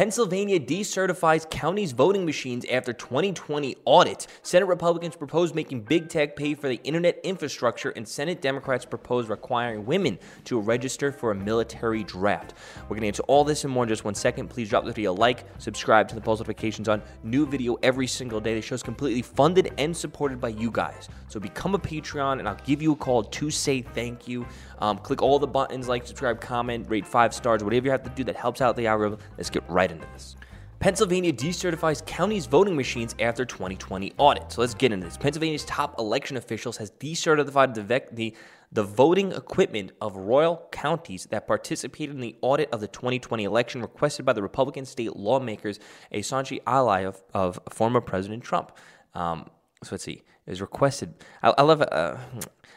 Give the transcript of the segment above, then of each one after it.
Pennsylvania decertifies counties' voting machines after 2020 audit. Senate Republicans propose making big tech pay for the internet infrastructure, and Senate Democrats propose requiring women to register for a military draft. We're going to answer all this and more in just one second. Please drop the video a like, subscribe to the post notifications on new video every single day. The show is completely funded and supported by you guys. So become a Patreon, and I'll give you a call to say thank you. Um, click all the buttons like, subscribe, comment, rate five stars, whatever you have to do that helps out the algorithm. Let's get right into this. Pennsylvania decertifies counties' voting machines after 2020 audit. So let's get into this. Pennsylvania's top election officials has decertified the, vec- the, the voting equipment of royal counties that participated in the audit of the 2020 election requested by the Republican state lawmakers, a staunch ally of, of former President Trump. Um, so let's see. It was requested. I, I love. Uh,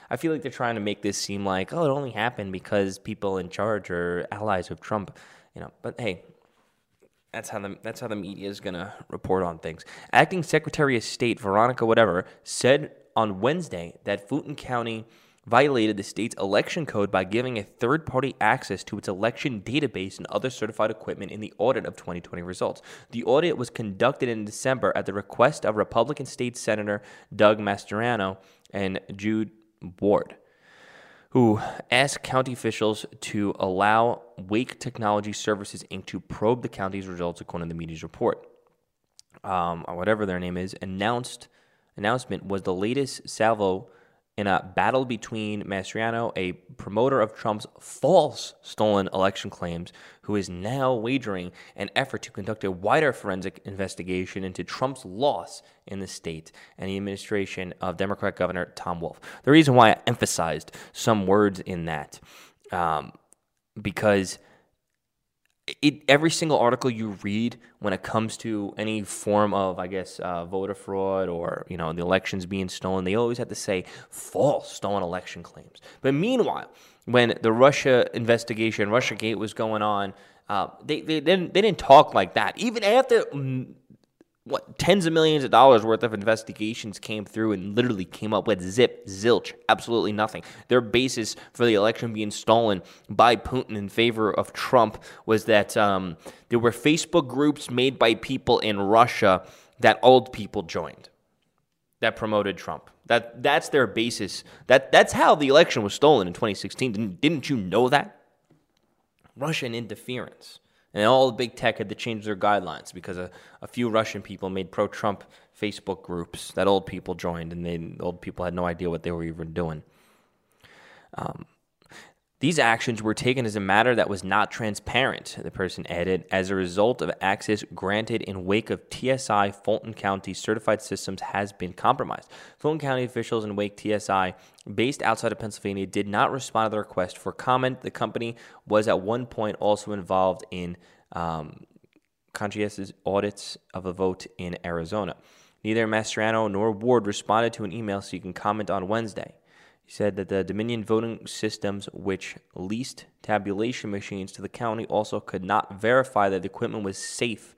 I feel like they're trying to make this seem like oh, it only happened because people in charge are allies of Trump. You know, but hey, that's how the that's how the media is gonna report on things. Acting Secretary of State Veronica whatever said on Wednesday that Fulton County violated the state's election code by giving a third party access to its election database and other certified equipment in the audit of 2020 results. The audit was conducted in December at the request of Republican State Senator Doug Mastriano and Jude Ward who asked county officials to allow Wake Technology Services Inc. to probe the county's results, according to the media's report. Um, or whatever their name is, announced announcement was the latest salvo in a battle between Mastriano, a promoter of Trump's false stolen election claims, who is now wagering an effort to conduct a wider forensic investigation into Trump's loss in the state and the administration of Democrat Governor Tom Wolf. The reason why I emphasized some words in that, um, because – it, every single article you read when it comes to any form of, I guess, uh, voter fraud or you know the elections being stolen, they always have to say false stolen election claims. But meanwhile, when the Russia investigation, Russia Gate was going on, uh, they, they didn't they didn't talk like that. Even after mm, what tens of millions of dollars worth of investigations came through and literally came up with zip zilch absolutely nothing. Their basis for the election being stolen by putin in favor of trump was that um, there were facebook groups made by people in russia that old people joined that promoted trump. That that's their basis. That that's how the election was stolen in 2016 didn't, didn't you know that? Russian interference and all the big tech had to change their guidelines because a, a few Russian people made pro Trump Facebook groups that old people joined, and they, old people had no idea what they were even doing. Um, these actions were taken as a matter that was not transparent, the person added, as a result of access granted in wake of TSI Fulton County certified systems has been compromised. Fulton County officials in Wake TSI, based outside of Pennsylvania, did not respond to the request for comment. The company was at one point also involved in um, conscientious audits of a vote in Arizona. Neither Mastriano nor Ward responded to an email seeking comment on Wednesday. Said that the Dominion voting systems, which leased tabulation machines to the county, also could not verify that the equipment was safe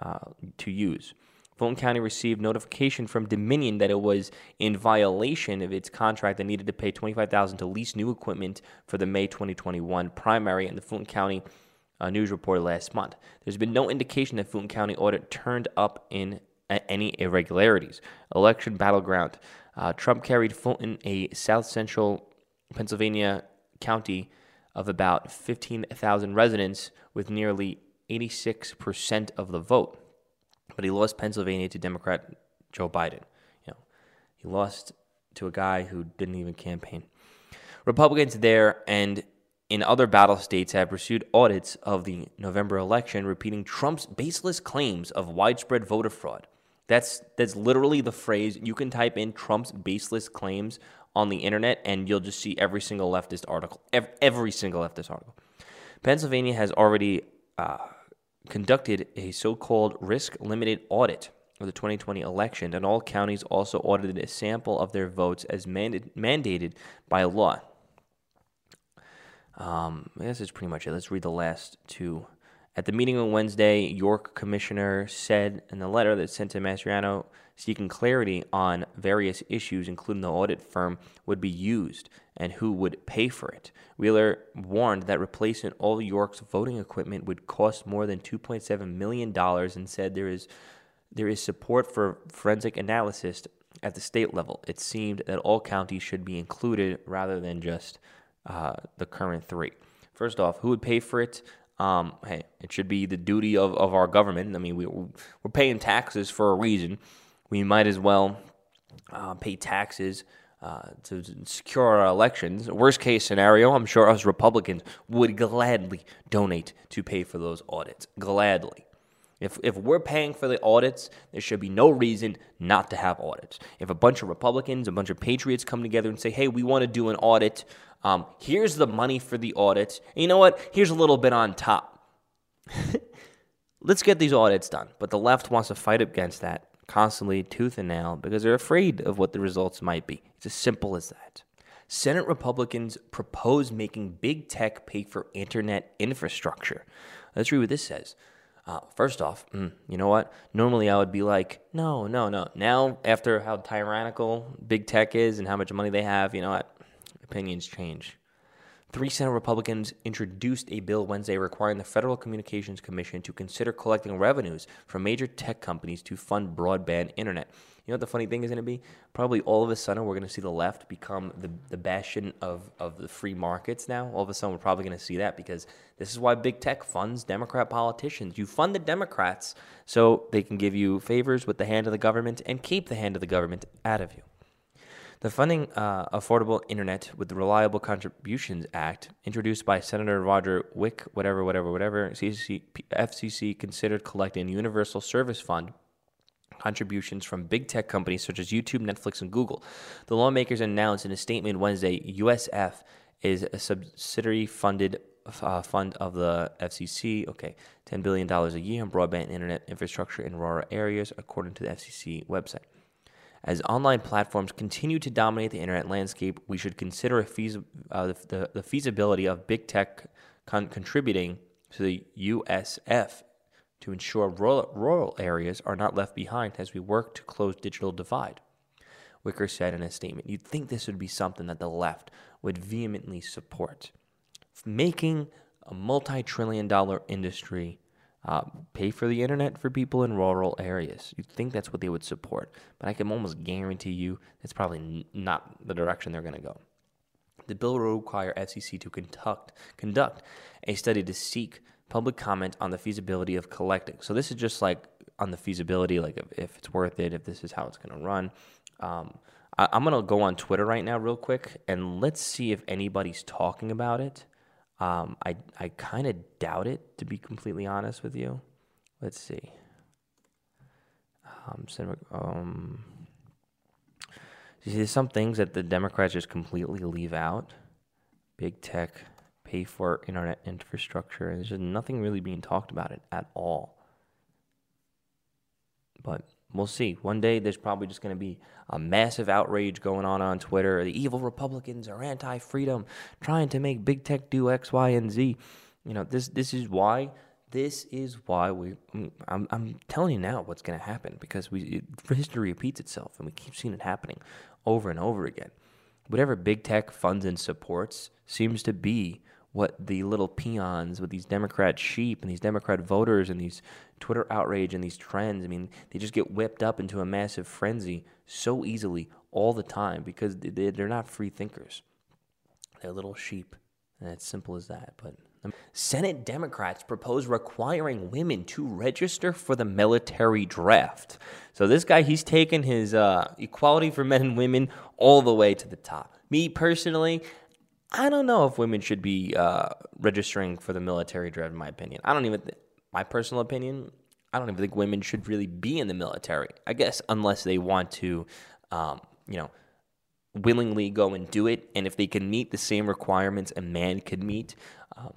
uh, to use. Fulton County received notification from Dominion that it was in violation of its contract and needed to pay $25,000 to lease new equipment for the May 2021 primary, and the Fulton County uh, News report last month. There's been no indication that Fulton County audit turned up in any irregularities. Election battleground. Uh, Trump carried Fulton, a south central Pennsylvania county of about 15,000 residents, with nearly 86% of the vote. But he lost Pennsylvania to Democrat Joe Biden. You know, he lost to a guy who didn't even campaign. Republicans there and in other battle states have pursued audits of the November election, repeating Trump's baseless claims of widespread voter fraud. That's that's literally the phrase. You can type in Trump's baseless claims on the internet, and you'll just see every single leftist article. Every, every single leftist article. Pennsylvania has already uh, conducted a so-called risk-limited audit of the 2020 election, and all counties also audited a sample of their votes as mandated, mandated by law. Um, I guess that's pretty much it. Let's read the last two At the meeting on Wednesday, York Commissioner said in the letter that sent to Mastriano seeking clarity on various issues, including the audit firm would be used and who would pay for it. Wheeler warned that replacing all York's voting equipment would cost more than $2.7 million and said there is, there is support for forensic analysis at the state level. It seemed that all counties should be included rather than just uh, the current three. First off, who would pay for it? Um, hey, it should be the duty of, of our government. I mean, we, we're paying taxes for a reason. We might as well uh, pay taxes uh, to secure our elections. Worst case scenario, I'm sure us Republicans would gladly donate to pay for those audits. Gladly. If, if we're paying for the audits, there should be no reason not to have audits. If a bunch of Republicans, a bunch of patriots come together and say, hey, we want to do an audit, um, here's the money for the audit. And you know what? Here's a little bit on top. Let's get these audits done. But the left wants to fight against that constantly, tooth and nail, because they're afraid of what the results might be. It's as simple as that. Senate Republicans propose making big tech pay for internet infrastructure. Let's read what this says. Uh, first off, mm, you know what? Normally I would be like, no, no, no. Now, after how tyrannical big tech is and how much money they have, you know what? Opinions change. Three Senate Republicans introduced a bill Wednesday requiring the Federal Communications Commission to consider collecting revenues from major tech companies to fund broadband internet. You know what the funny thing is going to be? Probably all of a sudden we're going to see the left become the, the bastion of, of the free markets now. All of a sudden we're probably going to see that because this is why big tech funds Democrat politicians. You fund the Democrats so they can give you favors with the hand of the government and keep the hand of the government out of you. The Funding uh, Affordable Internet with Reliable Contributions Act, introduced by Senator Roger Wick, whatever, whatever, whatever, CCC, FCC considered collecting universal service fund contributions from big tech companies such as YouTube, Netflix, and Google. The lawmakers announced in a statement Wednesday USF is a subsidiary funded uh, fund of the FCC. Okay, $10 billion a year on broadband internet infrastructure in rural areas, according to the FCC website. As online platforms continue to dominate the internet landscape, we should consider feas- uh, the, the, feasibility of big tech con- contributing to the USF to ensure rural, rural areas are not left behind as we work to close digital divide. Wicker said in a statement, You'd think this would be something that the left would vehemently support. Making a multi trillion dollar industry uh, pay for the internet for people in rural areas. You'd think that's what they would support, but I can almost guarantee you that's probably not the direction they're going to go. The bill will require FCC to conduct, conduct a study to seek public comment on the feasibility of collecting. So this is just like on the feasibility, like if, if it's worth it, if this is how it's going to run. Um, I, I'm going to go on Twitter right now, real quick, and let's see if anybody's talking about it. Um, I I kind of doubt it, to be completely honest with you. Let's see. Um, um, you see, there's some things that the Democrats just completely leave out. Big tech pay for internet infrastructure. And there's just nothing really being talked about it at all. But we'll see. One day there's probably just going to be a massive outrage going on on Twitter. The evil Republicans are anti-freedom, trying to make big tech do X, Y, and Z. You know, this this is why this is why we. I'm I'm telling you now what's going to happen because we history repeats itself and we keep seeing it happening over and over again. Whatever big tech funds and supports seems to be what the little peons with these Democrat sheep and these Democrat voters and these Twitter outrage and these trends, I mean, they just get whipped up into a massive frenzy so easily all the time because they're not free thinkers. They're little sheep. And it's simple as that. But um, Senate Democrats propose requiring women to register for the military draft. So this guy, he's taken his uh, equality for men and women all the way to the top. Me personally, I don't know if women should be uh, registering for the military draft. In my opinion, I don't even. Th- my personal opinion, I don't even think women should really be in the military. I guess unless they want to, um, you know, willingly go and do it, and if they can meet the same requirements a man could meet, um,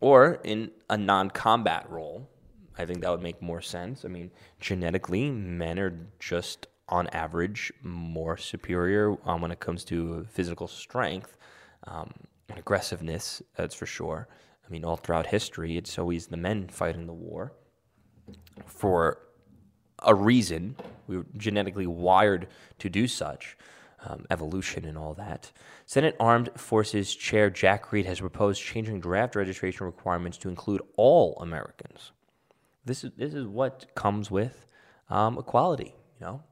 or in a non-combat role. I think that would make more sense. I mean, genetically, men are just on average more superior um, when it comes to physical strength um, and aggressiveness, that's for sure. I mean, all throughout history, it's always the men fighting the war for a reason. We were genetically wired to do such, um, evolution and all that. Senate Armed Forces Chair Jack Reed has proposed changing draft registration requirements to include all Americans. This is this is what comes with um, equality, you know.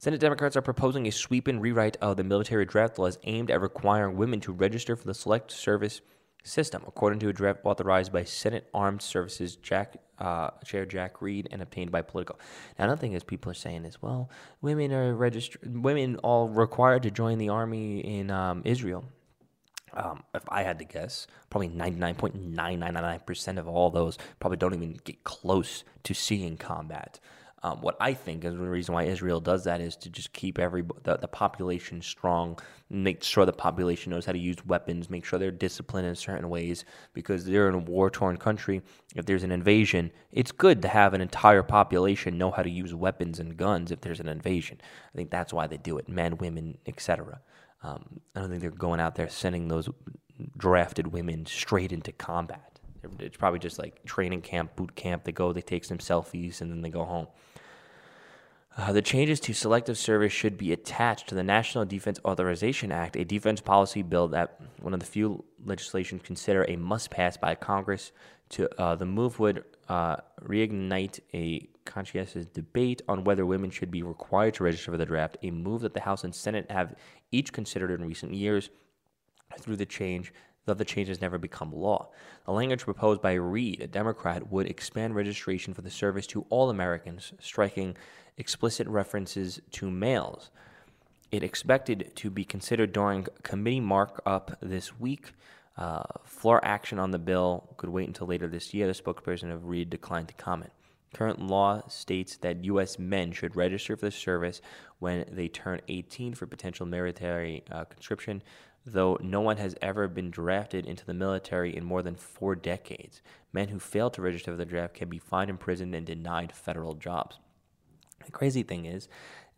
Senate Democrats are proposing a sweeping rewrite of the military draft laws aimed at requiring women to register for the Select Service system, according to a draft authorized by Senate Armed Services Jack, uh, Chair Jack Reed and obtained by Politico. Now, another thing is people are saying is, well, women are registered, women all required to join the army in um, Israel. Um, if I had to guess, probably 99.999% of all those probably don't even get close to seeing combat. Um, what I think is the reason why Israel does that is to just keep every the, the population strong, make sure the population knows how to use weapons, make sure they're disciplined in certain ways. Because they're in a war torn country, if there's an invasion, it's good to have an entire population know how to use weapons and guns if there's an invasion. I think that's why they do it, men, women, etc. Um, I don't think they're going out there sending those drafted women straight into combat. It's probably just like training camp, boot camp. They go, they take some selfies, and then they go home. Uh, the changes to selective service should be attached to the National Defense Authorization Act, a defense policy bill that one of the few legislations consider a must pass by Congress. To uh, the move would uh, reignite a conscientious debate on whether women should be required to register for the draft, a move that the House and Senate have each considered in recent years. Through the change, though the change has never become law. The language proposed by Reed, a Democrat, would expand registration for the service to all Americans, striking explicit references to males. It expected to be considered during committee markup this week. Uh, floor action on the bill could wait until later this year. The spokesperson of Reed declined to comment. Current law states that U.S. men should register for the service when they turn 18 for potential military uh, conscription though no one has ever been drafted into the military in more than four decades. Men who fail to register for the draft can be fined, imprisoned, and denied federal jobs. The crazy thing is,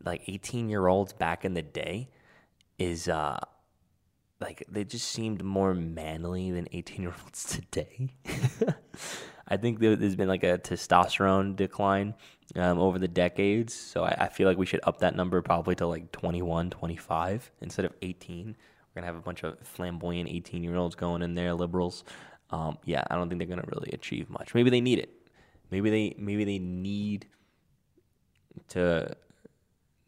like 18 year olds back in the day, is uh, like they just seemed more manly than 18 year olds today. I think there's been like a testosterone decline um, over the decades. So I, I, feel like we should up that number probably to like 21, 25 instead of 18. We're gonna have a bunch of flamboyant 18 year olds going in there, liberals. Um, yeah, I don't think they're gonna really achieve much. Maybe they need it. Maybe they maybe they need to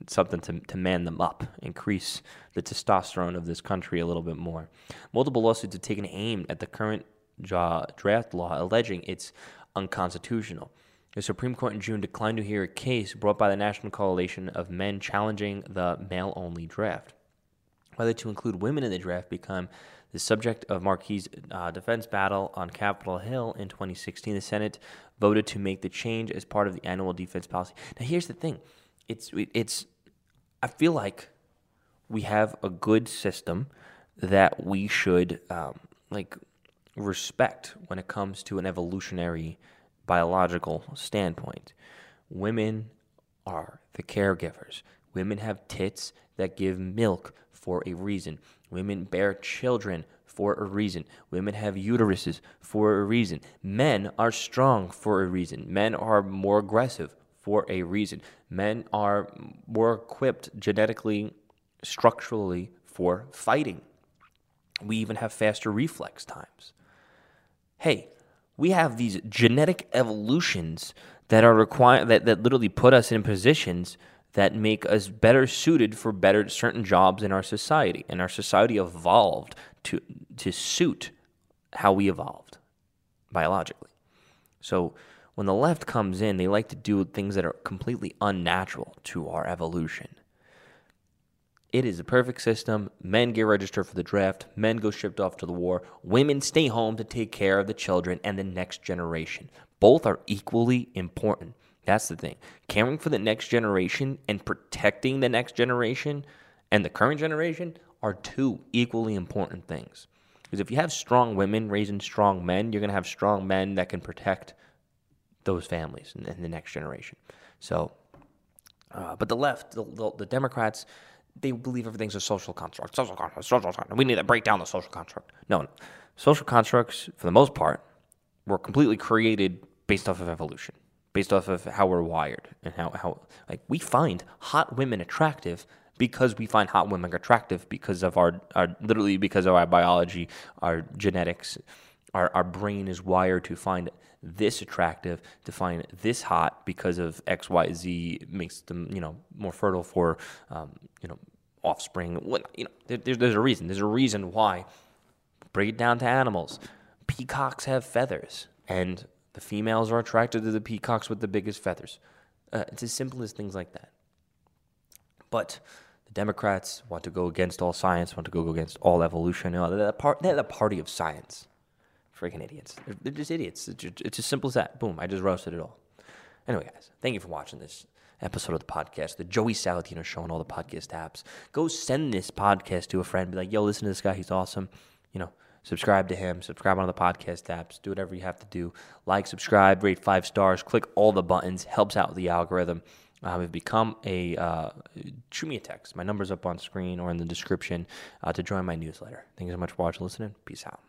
something to, to man them up, increase the testosterone of this country a little bit more. Multiple lawsuits have taken aim at the current draft law, alleging it's unconstitutional. The Supreme Court in June declined to hear a case brought by the National Coalition of Men challenging the male only draft whether to include women in the draft become the subject of Markey's uh, defense battle on Capitol Hill in 2016. The Senate voted to make the change as part of the annual defense policy. Now, here's the thing: it's it's. I feel like we have a good system that we should um, like respect when it comes to an evolutionary biological standpoint. Women are the caregivers. Women have tits that give milk for a reason. Women bear children for a reason. Women have uteruses for a reason. Men are strong for a reason. Men are more aggressive for a reason. Men are more equipped genetically, structurally for fighting. We even have faster reflex times. Hey, we have these genetic evolutions that are required that, that literally put us in positions that make us better suited for better certain jobs in our society. And our society evolved to to suit how we evolved biologically. So when the left comes in, they like to do things that are completely unnatural to our evolution. It is a perfect system. Men get registered for the draft. Men go shipped off to the war. Women stay home to take care of the children and the next generation. Both are equally important. That's the thing. Caring for the next generation and protecting the next generation and the current generation are two equally important things. Because if you have strong women raising strong men, you're going to have strong men that can protect those families and, the next generation. So, uh, but the left, the, the, the, Democrats, they believe everything's a social construct. Social construct. Social construct. We need to break down the social construct. No, no. social constructs, for the most part, were completely created based off of evolution, based off of how we're wired and how, how like we find hot women attractive because we find hot women attractive because of our, our literally because of our biology, our genetics, our, our brain is wired to find this attractive, to find this hot because of X, Y, Z makes them, you know, more fertile for, um, you know, offspring. What, you know, there, there's a reason. There's a reason why. Break it down to animals. Peacocks have feathers, and the females are attracted to the peacocks with the biggest feathers. Uh, it's as simple as things like that. But the Democrats want to go against all science, want to go against all evolution. They're, the part, they're the party of science. Freaking idiots. They're, they're just idiots. It's, just, it's as simple as that. Boom, I just roasted it all. Anyway, guys, thank you for watching this episode of the podcast, the Joey Saladino Show on all the podcast apps. Go send this podcast to a friend. Be like, yo, listen to this guy. He's awesome. You know, subscribe to him. Subscribe on the podcast apps. Do whatever you have to do. Like, subscribe, rate five stars. Click all the buttons. Helps out the algorithm. Um, have become a uh, shoot me a text. My number's up on screen or in the description uh, to join my newsletter. Thank you so much for watching, listening. Peace out.